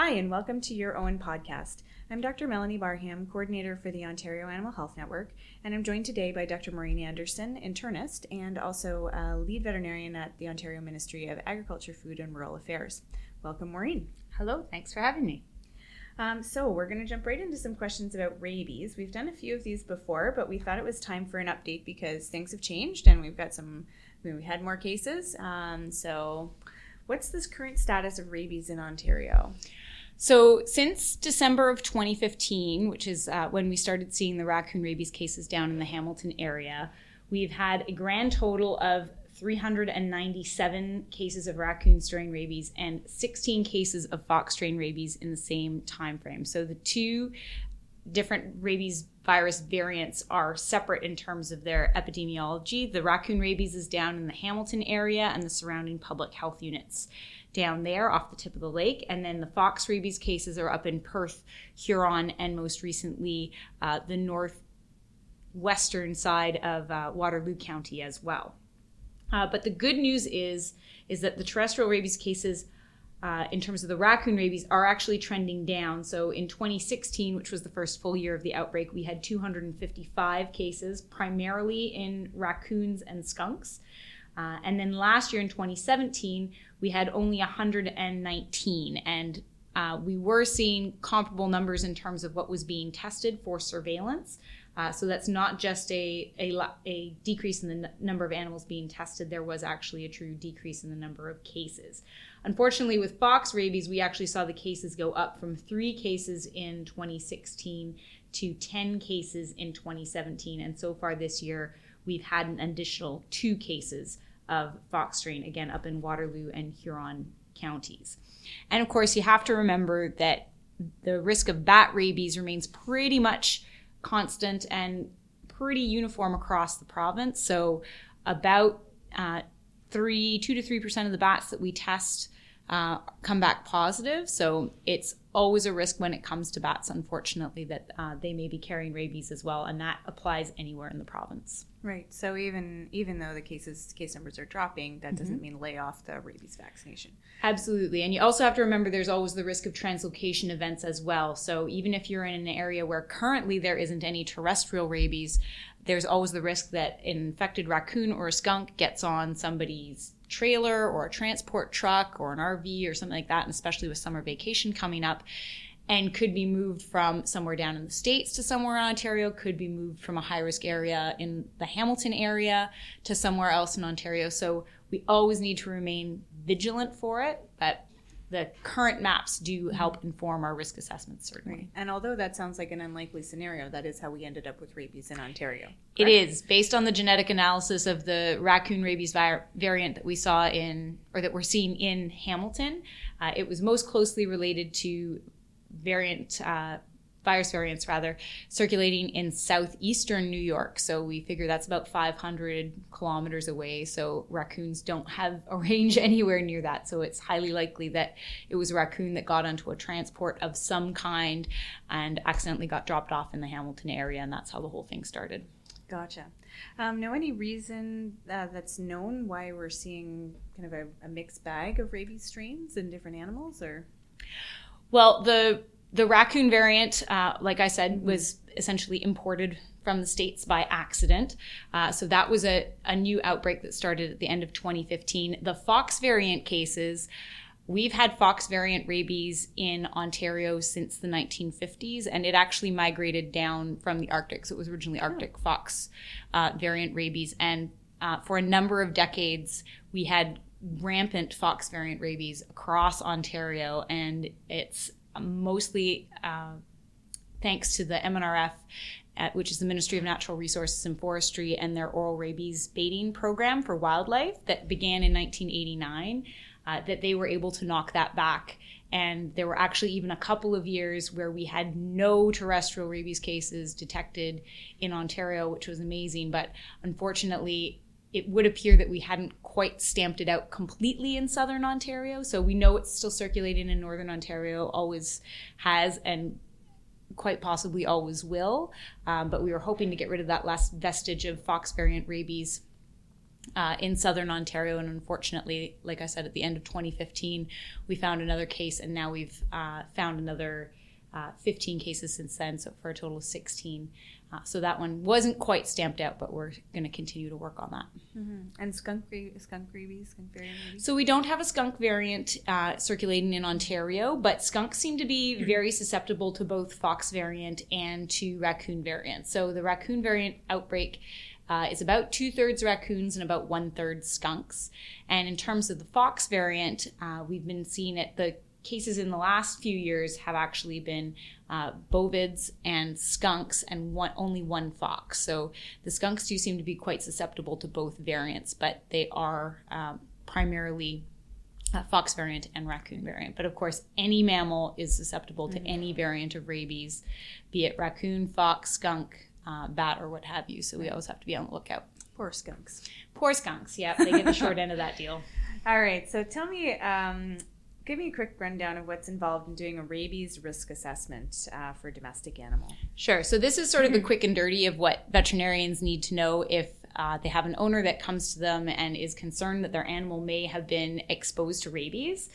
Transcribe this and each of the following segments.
Hi, and welcome to your OAHN podcast. I'm Dr. Melanie Barham, coordinator for the Ontario Animal Health Network, and I'm joined today by Dr. Maureen Anderson, internist, and also a lead veterinarian at the Ontario Ministry of Agriculture, Food and Rural Affairs. Welcome, Maureen. Hello, thanks for having me. Um, so, we're going to jump right into some questions about rabies. We've done a few of these before, but we thought it was time for an update because things have changed and we've got some, I mean, we had more cases. Um, so, what's this current status of rabies in Ontario? So, since December of 2015, which is uh, when we started seeing the raccoon rabies cases down in the Hamilton area, we've had a grand total of 397 cases of raccoon strain rabies and 16 cases of fox strain rabies in the same time frame. So, the two different rabies virus variants are separate in terms of their epidemiology. The raccoon rabies is down in the Hamilton area and the surrounding public health units down there off the tip of the lake. And then the fox rabies cases are up in Perth, Huron, and most recently uh, the northwestern side of uh, Waterloo County as well. Uh, but the good news is is that the terrestrial rabies cases uh, in terms of the raccoon rabies are actually trending down. So in 2016, which was the first full year of the outbreak, we had 255 cases, primarily in raccoons and skunks. Uh, and then last year in 2017, we had only 119. And uh, we were seeing comparable numbers in terms of what was being tested for surveillance. Uh, so that's not just a, a, a decrease in the n- number of animals being tested, there was actually a true decrease in the number of cases. Unfortunately, with fox rabies, we actually saw the cases go up from three cases in 2016 to 10 cases in 2017. And so far this year, we've had an additional two cases of fox strain, again, up in Waterloo and Huron counties. And of course, you have to remember that the risk of bat rabies remains pretty much constant and pretty uniform across the province. So, about uh, three, two to three percent of the bats that we test uh, come back positive. So it's always a risk when it comes to bats, unfortunately, that uh, they may be carrying rabies as well, and that applies anywhere in the province. Right. So even even though the cases case numbers are dropping, that doesn't mm-hmm. mean lay off the rabies vaccination. Absolutely, and you also have to remember there's always the risk of translocation events as well. So even if you're in an area where currently there isn't any terrestrial rabies, there's always the risk that an infected raccoon or a skunk gets on somebody's trailer or a transport truck or an RV or something like that, and especially with summer vacation coming up, and could be moved from somewhere down in the States to somewhere in Ontario, could be moved from a high risk area in the Hamilton area to somewhere else in Ontario. So we always need to remain vigilant for it, but the current maps do help inform our risk assessments certainly. Right. And although that sounds like an unlikely scenario, that is how we ended up with rabies in Ontario. Correct? It is based on the genetic analysis of the raccoon rabies vi- variant that we saw in or that we're seeing in Hamilton. Uh, it was most closely related to variant uh, virus variants rather circulating in southeastern New York. So we figure that's about 500 kilometers away. So raccoons don't have a range anywhere near that. So it's highly likely that it was a raccoon that got onto a transport of some kind and accidentally got dropped off in the Hamilton area. And that's how the whole thing started. Gotcha. Um, know any reason uh, that's known why we're seeing kind of a, a mixed bag of rabies strains in different animals, or? Well, the the raccoon variant, uh, like I said, was essentially imported from the States by accident. Uh, so that was a, a new outbreak that started at the end of 2015. The Fox variant cases, we've had Fox variant rabies in Ontario since the 1950s, and it actually migrated down from the Arctic. So it was originally Arctic oh. Fox uh, variant rabies. And uh, for a number of decades, we had rampant Fox variant rabies across Ontario, and it's mostly uh, thanks to the MNRF, at, which is the Ministry of Natural Resources and Forestry, and their oral rabies baiting program for wildlife that began in 1989, uh, that they were able to knock that back. And there were actually even a couple of years where we had no terrestrial rabies cases detected in Ontario, which was amazing. But unfortunately, it would appear that we hadn't quite stamped it out completely in southern Ontario. So we know it's still circulating in northern Ontario, always has, and quite possibly always will. Um, but we were hoping to get rid of that last vestige of fox variant rabies uh, in southern Ontario. And unfortunately, like I said, at the end of 2015, we found another case, and now we've uh, found another uh, 15 cases since then, so for a total of 16. Uh, so that one wasn't quite stamped out, but we're going to continue to work on that. Mm-hmm. And skunk, skunk rabies, skunk variant? So we don't have a skunk variant uh, circulating in Ontario, but skunks seem to be very susceptible to both fox variant and to raccoon variant. So the raccoon variant outbreak uh, is about two thirds raccoons and about one third skunks. And in terms of the fox variant, uh, we've been seeing it the cases in the last few years have actually been uh, bovids and skunks and one, only one fox. So the skunks do seem to be quite susceptible to both variants, but they are um, primarily uh, fox variant and raccoon variant. But of course, any mammal is susceptible to mm-hmm. any variant of rabies, be it raccoon, fox, skunk, uh, bat, or what have you. So we always have to be on the lookout. Poor skunks. Poor skunks. Yeah, they get the short end of that deal. All right. So tell me, um, give me a quick rundown of what's involved in doing a rabies risk assessment uh, for a domestic animal. Sure. So this is sort of the quick and dirty of what veterinarians need to know if uh, they have an owner that comes to them and is concerned that their animal may have been exposed to rabies.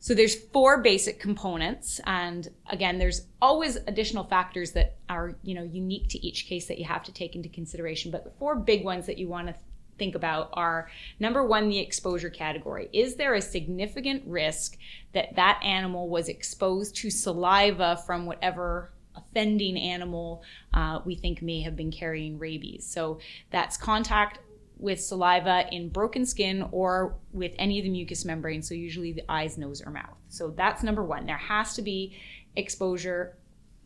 So there's four basic components, and again, there's always additional factors that are you know unique to each case that you have to take into consideration. But the four big ones that you want to think about are number one, the exposure category. Is there a significant risk that that animal was exposed to saliva from whatever offending animal uh, we think may have been carrying rabies? So that's contact with saliva in broken skin or with any of the mucous membranes, so usually the eyes, nose, or mouth. So that's number one. There has to be exposure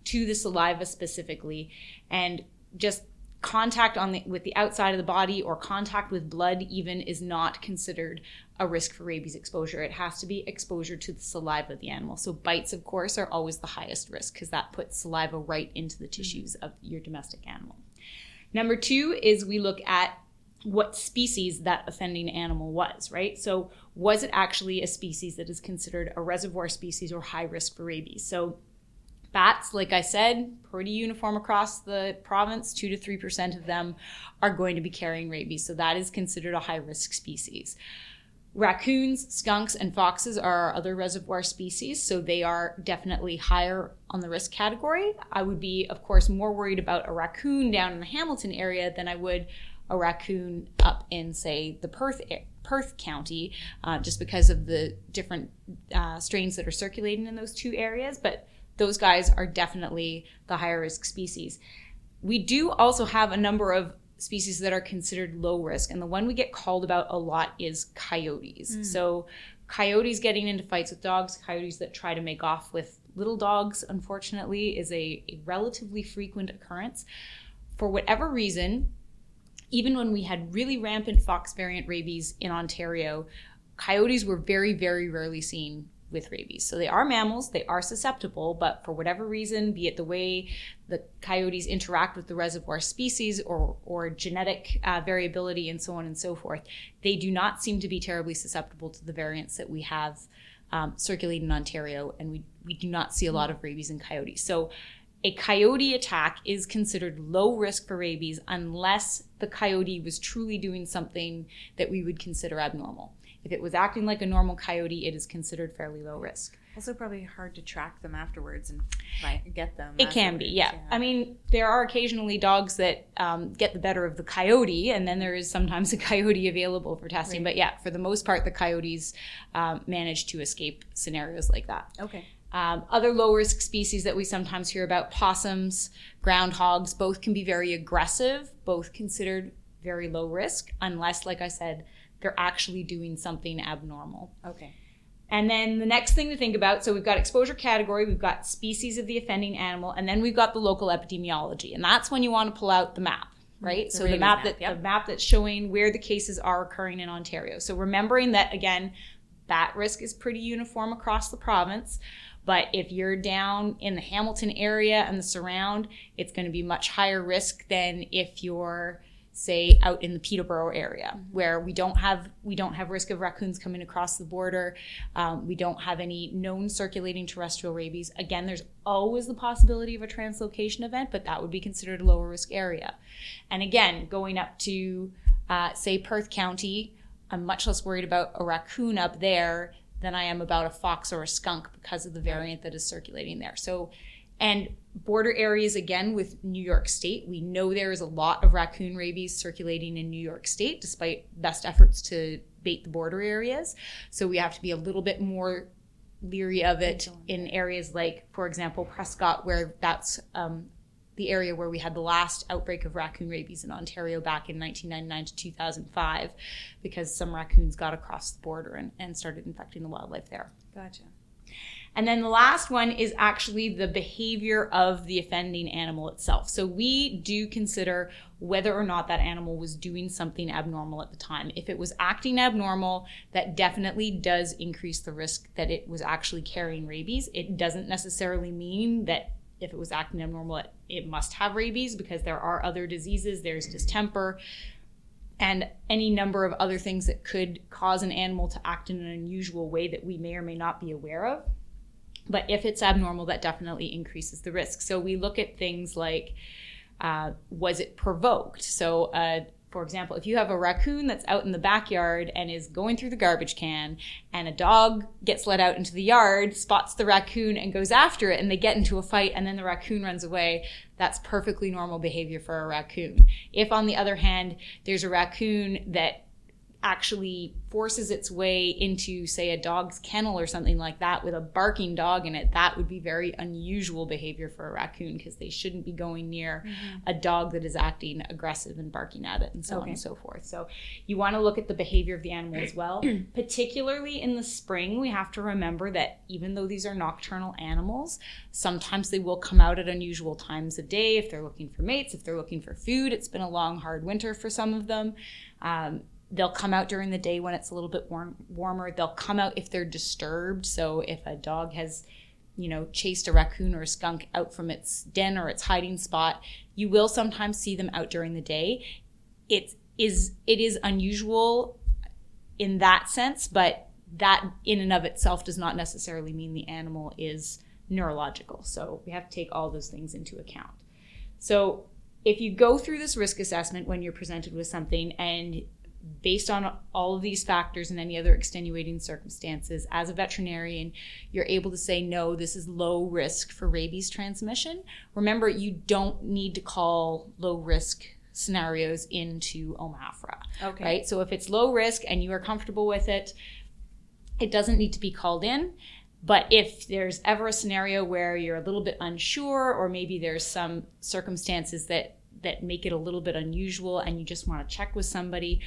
to the saliva specifically, and just contact on the with the outside of the body or contact with blood even is not considered a risk for rabies exposure. It has to be exposure to the saliva of the animal. So bites of course are always the highest risk because that puts saliva right into the tissues of your domestic animal. Number two is we look at what species that offending animal was right? So was it actually a species that is considered a reservoir species or high risk for rabies? So Bats, like I said, pretty uniform across the province. Two to three percent of them are going to be carrying rabies, so that is considered a high risk species. Raccoons, skunks, and foxes are other reservoir species, so they are definitely higher on the risk category. I would be, of course, more worried about a raccoon down in the Hamilton area than I would a raccoon up in, say, the Perth Perth County, uh, just because of the different uh, strains that are circulating in those two areas. But those guys are definitely the higher risk species. We do also have a number of species that are considered low risk, and the one we get called about a lot is coyotes. Mm. So, coyotes getting into fights with dogs, coyotes that try to make off with little dogs, unfortunately, is a, a relatively frequent occurrence. For whatever reason, even when we had really rampant fox variant rabies in Ontario, coyotes were very, very rarely seen with rabies. So they are mammals, they are susceptible, but for whatever reason, be it the way the coyotes interact with the reservoir species or, or genetic uh, variability and so on and so forth, they do not seem to be terribly susceptible to the variants that we have um, circulating in Ontario, and we, we do not see a lot of rabies in coyotes. So a coyote attack is considered low risk for rabies unless the coyote was truly doing something that we would consider abnormal. If it was acting like a normal coyote, it is considered fairly low risk. Also, probably hard to track them afterwards and get them. It can be, yeah. yeah. I mean, there are occasionally dogs that um, get the better of the coyote, and then there is sometimes a coyote available for testing. Right. But yeah, for the most part, the coyotes um, manage to escape scenarios like that. Okay. Um, other low risk species that we sometimes hear about possums, groundhogs, both can be very aggressive, both considered very low risk, unless, like I said, they're actually doing something abnormal. Okay. And then the next thing to think about so we've got exposure category, we've got species of the offending animal, and then we've got the local epidemiology. And that's when you want to pull out the map, mm-hmm. right? The so the map, map that yep. the map that's showing where the cases are occurring in Ontario. So remembering that again, bat risk is pretty uniform across the province. But if you're down in the Hamilton area and the surround, it's going to be much higher risk than if you're say out in the Peterborough area mm-hmm. where we don't have we don't have risk of raccoons coming across the border um, we don't have any known circulating terrestrial rabies again there's always the possibility of a translocation event but that would be considered a lower risk area and again going up to uh, say Perth County, I'm much less worried about a raccoon up there than I am about a fox or a skunk because of the variant that is circulating there. So, and border areas again with New York State, we know there is a lot of raccoon rabies circulating in New York State, despite best efforts to bait the border areas. So we have to be a little bit more leery of it in areas like, for example, Prescott, where that's um, the area where we had the last outbreak of raccoon rabies in Ontario back in 1999 to 2005, because some raccoons got across the border and, and started infecting the wildlife there. Gotcha. And then the last one is actually the behavior of the offending animal itself. So we do consider whether or not that animal was doing something abnormal at the time. If it was acting abnormal, that definitely does increase the risk that it was actually carrying rabies. It doesn't necessarily mean that if it was acting abnormal, it, it must have rabies because there are other diseases, there's distemper, and any number of other things that could cause an animal to act in an unusual way that we may or may not be aware of. But if it's abnormal, that definitely increases the risk. So we look at things like uh, was it provoked? So, uh, for example, if you have a raccoon that's out in the backyard and is going through the garbage can, and a dog gets let out into the yard, spots the raccoon and goes after it, and they get into a fight, and then the raccoon runs away, that's perfectly normal behavior for a raccoon. If, on the other hand, there's a raccoon that actually forces its way into, say, a dog's kennel or something like that with a barking dog in it, that would be very unusual behavior for a raccoon because they shouldn't be going near mm-hmm. a dog that is acting aggressive and barking at it and so okay. on and so forth. So you want to look at the behavior of the animal as well. Particularly in the spring, we have to remember that even though these are nocturnal animals, sometimes they will come out at unusual times of day if they're looking for mates, if they're looking for food. It's been a long, hard winter for some of them. Um, they'll come out during the day when it's a little bit warm, warmer. They'll come out if they're disturbed. So if a dog has, you know, chased a raccoon or a skunk out from its den or its hiding spot, you will sometimes see them out during the day. It is it is unusual in that sense, but that in and of itself does not necessarily mean the animal is neurological. So we have to take all those things into account. So if you go through this risk assessment when you're presented with something and based on all of these factors and any other extenuating circumstances, as a veterinarian, you're able to say, no, this is low risk for rabies transmission. Remember, you don't need to call low risk scenarios into OMAFRA. Okay. Right? So if it's low risk and you are comfortable with it, it doesn't need to be called in. But if there's ever a scenario where you're a little bit unsure, or maybe there's some circumstances that that make it a little bit unusual and you just want to check with somebody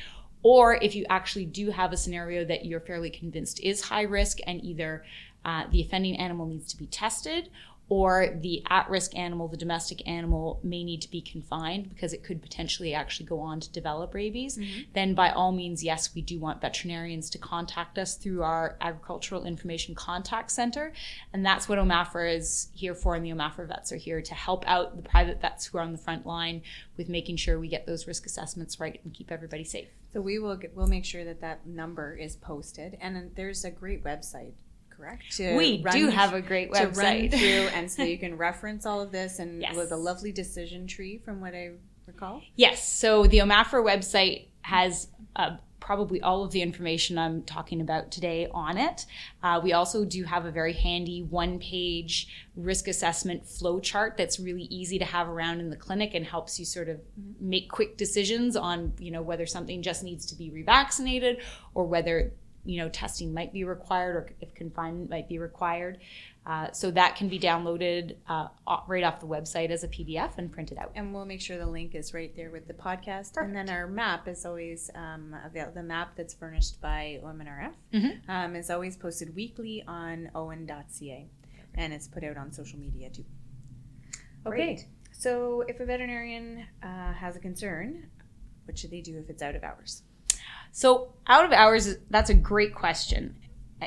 or if you actually do have a scenario that you're fairly convinced is high risk and either uh, the offending animal needs to be tested or the at risk animal, the domestic animal, may need to be confined because it could potentially actually go on to develop rabies, mm-hmm. then by all means, yes, we do want veterinarians to contact us through our Agricultural Information Contact Center. And that's what OMAFRA is here for, and the OMAFRA vets are here to help out the private vets who are on the front line with making sure we get those risk assessments right and keep everybody safe. So we will get, we'll make sure that that number is posted, and there's a great website correct? To we do have a great website. To run through, and so you can reference all of this, and yes. with a lovely decision tree, from what I recall. Yes. So the OMAFRA website has uh, probably all of the information I'm talking about today on it. Uh, we also do have a very handy one page risk assessment flow chart that's really easy to have around in the clinic and helps you sort of make quick decisions on, you know, whether something just needs to be revaccinated or whether you know testing might be required or if confinement might be required. Uh, so that can be downloaded uh, right off the website as a PDF and printed out. And we'll make sure the link is right there with the podcast. Perfect. And then our map is always um, the map that's furnished by OMNRF mm-hmm. um, is always posted weekly on oahn.ca, and it's put out on social media too. Okay, Great. so if a veterinarian uh, has a concern, what should they do if it's out of hours? So, out of hours, that's a great question.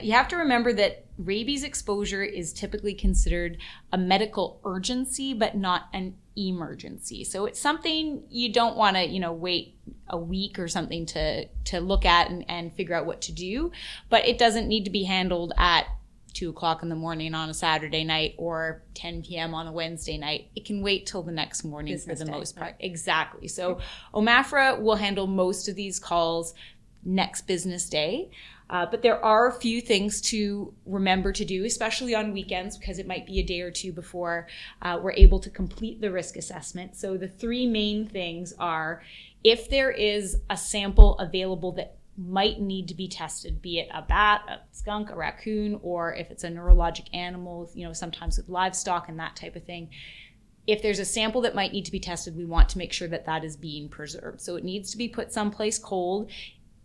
You have to remember that rabies exposure is typically considered a medical urgency, but not an emergency. So it's something you don't want to, you know, wait a week or something to to look at and, and figure out what to do. But it doesn't need to be handled at 2 o'clock in the morning on a Saturday night or 10 p.m. on a Wednesday night. It can wait till the next morning Business for the day, most part. right. Exactly. So OMAFRA will handle most of these calls next business day. Uh, but there are a few things to remember to do, especially on weekends, because it might be a day or two before uh, we're able to complete the risk assessment. So the three main things are if there is a sample available that might need to be tested, be it a bat, a skunk, a raccoon, or if it's a neurologic animal, you know, sometimes with livestock and that type of thing. If there's a sample that might need to be tested, we want to make sure that that is being preserved. So it needs to be put someplace cold.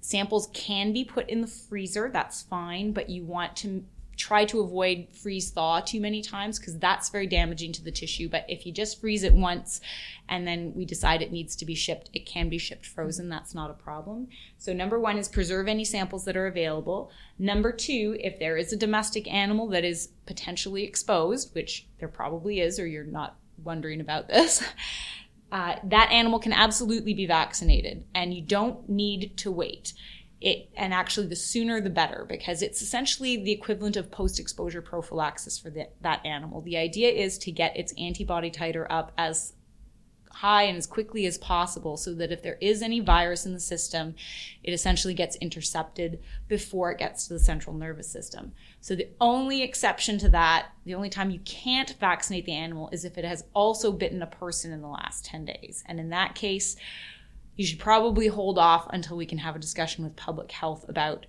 Samples can be put in the freezer, that's fine, but you want to try to avoid freeze thaw too many times because that's very damaging to the tissue. But if you just freeze it once and then we decide it needs to be shipped, it can be shipped frozen. That's not a problem. So, number one is preserve any samples that are available. Number two, if there is a domestic animal that is potentially exposed, which there probably is, or you're not wondering about this. Uh, that animal can absolutely be vaccinated, and you don't need to wait. It and actually the sooner the better because it's essentially the equivalent of post-exposure prophylaxis for the, that animal. The idea is to get its antibody titer up as high and as quickly as possible so that if there is any virus in the system it essentially gets intercepted before it gets to the central nervous system. So the only exception to that the only time you can't vaccinate the animal is if it has also bitten a person in the last 10 days. And in that case you should probably hold off until we can have a discussion with public health about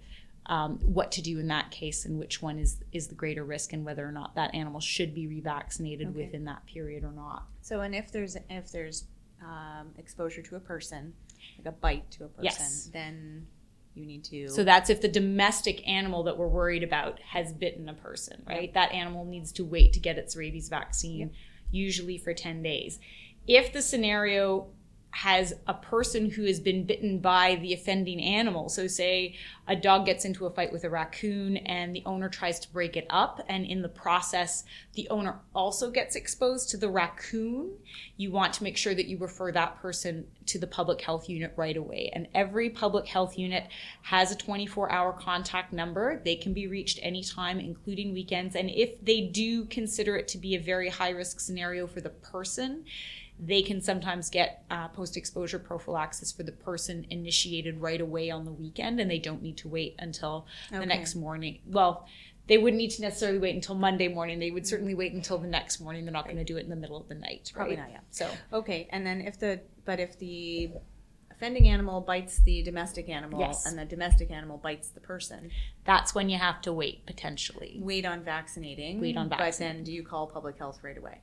um, what to do in that case and which one is is the greater risk and whether or not that animal should be revaccinated Okay. within that period or not. So, and if there's if there's um, exposure to a person, like a bite to a person, Yes. then you need to. So that's if the domestic animal that we're worried about has bitten a person, right? That animal needs to wait to get its rabies vaccine, Yep. usually for 10 days. If the scenario has a person who has been bitten by the offending animal, so say a dog gets into a fight with a raccoon and the owner tries to break it up, and in the process, the owner also gets exposed to the raccoon, you want to make sure that you refer that person to the public health unit right away. And every public health unit has a 24 hour contact number. They can be reached anytime, including weekends. And if they do consider it to be a very high risk scenario for the person, they can sometimes get uh, post exposure prophylaxis for the person initiated right away on the weekend, and they don't need to wait until the next morning. Well, they wouldn't need to necessarily wait until Monday morning. They would certainly wait until the next morning. They're not going to do it in the middle of the night. Probably right? not, yeah. So okay, and then if the but if the offending animal bites the domestic animal, Yes. and the domestic animal bites the person, that's when you have to wait potentially. wait on vaccinating. Wait on But vaccinating. then, do you call public health right away?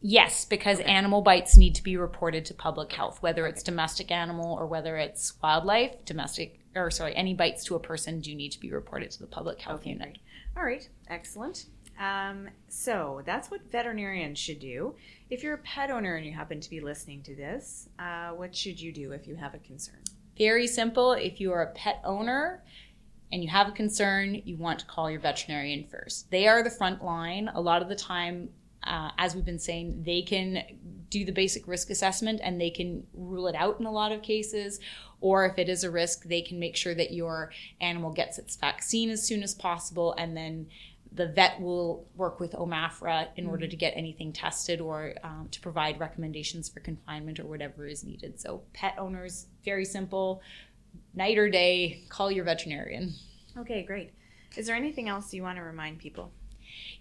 Yes, because animal bites need to be reported to public health, whether it's domestic animal or whether it's wildlife. Domestic, or sorry, any bites to a person do need to be reported to the public health Okay, unit. great. All right, excellent. Um, so that's what veterinarians should do. If you're a pet owner and you happen to be listening to this, uh, what should you do if you have a concern? Very simple. If you are a pet owner and you have a concern, you want to call your veterinarian first. They are the front line. A lot of the time, uh, as we've been saying, they can do the basic risk assessment and they can rule it out in a lot of cases. Or if it is a risk, they can make sure that your animal gets its vaccine as soon as possible and then the vet will work with OMAFRA in order to get anything tested or um, to provide recommendations for confinement or whatever is needed. So, pet owners, very simple, night or day, call your veterinarian. Okay, great. Is there anything else you want to remind people?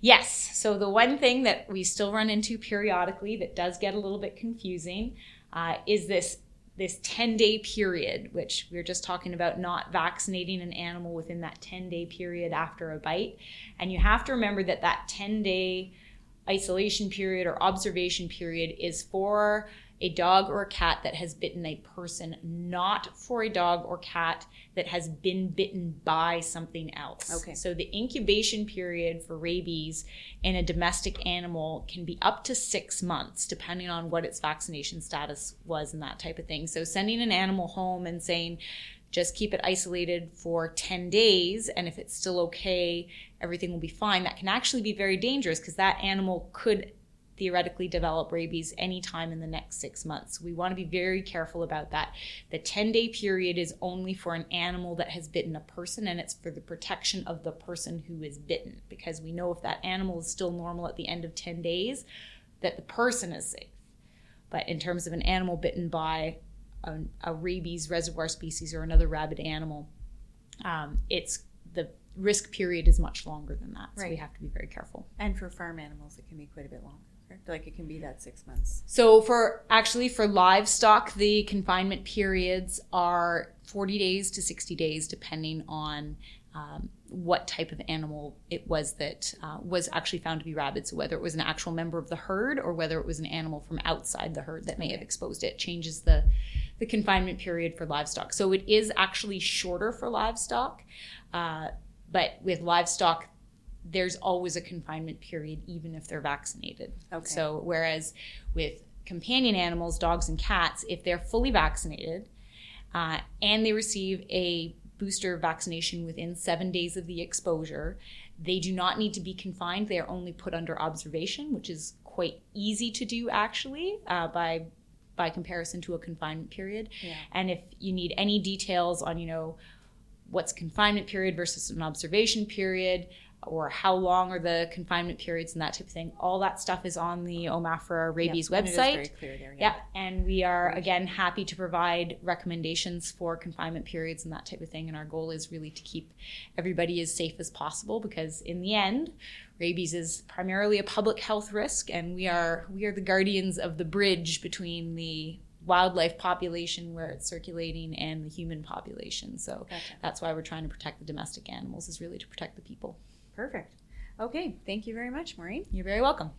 Yes. So the one thing that we still run into periodically that does get a little bit confusing uh, is this this 10 day period, which we are just talking about not vaccinating an animal within that 10 day period after a bite. And you have to remember that that 10 day isolation period or observation period is for a dog or a cat that has bitten a person, not for a dog or cat that has been bitten by something else. Okay. So the incubation period for rabies in a domestic animal can be up to six months, depending on what its vaccination status was and that type of thing. So sending an animal home and saying, just keep it isolated for 10 days, and if it's still okay, everything will be fine. That can actually be very dangerous because that animal could theoretically develop rabies anytime in the next six months. We want to be very careful about that. The 10 day period is only for an animal that has bitten a person, and it's for the protection of the person who is bitten because we know if that animal is still normal at the end of 10 days, that the person is safe. But in terms of an animal bitten by a, a rabies reservoir species or another rabid animal, um, it's the risk period is much longer than that. So we have to be very careful. And for farm animals, it can be quite a bit longer. Like it can be that six months. So for actually for livestock, the confinement periods are 40 days to 60 days, depending on um, what type of animal it was that uh, was actually found to be rabid. So whether it was an actual member of the herd or whether it was an animal from outside the herd that may have exposed it, changes the the confinement period for livestock. So it is actually shorter for livestock, uh, but with livestock, there's always a confinement period, even if they're vaccinated. Okay. So whereas with companion animals, dogs and cats, if they're fully vaccinated uh, and they receive a booster vaccination within seven days of the exposure, they do not need to be confined. They are only put under observation, which is quite easy to do actually uh, by by comparison to a confinement period. Yeah. And if you need any details on, you know, what's confinement period versus an observation period, or how long are the confinement periods and that type of thing, all that stuff is on the OMAFRA rabies Yeah, and it is website. very clear there. Yeah, and we are again happy to provide recommendations for confinement periods and that type of thing. And our goal is really to keep everybody as safe as possible because in the end, rabies is primarily a public health risk, and we are we are the guardians of the bridge between the wildlife population where it's circulating and the human population. So Gotcha. that's why we're trying to protect the domestic animals is really to protect the people. Perfect. Okay. Thank you very much, Maureen. You're very welcome.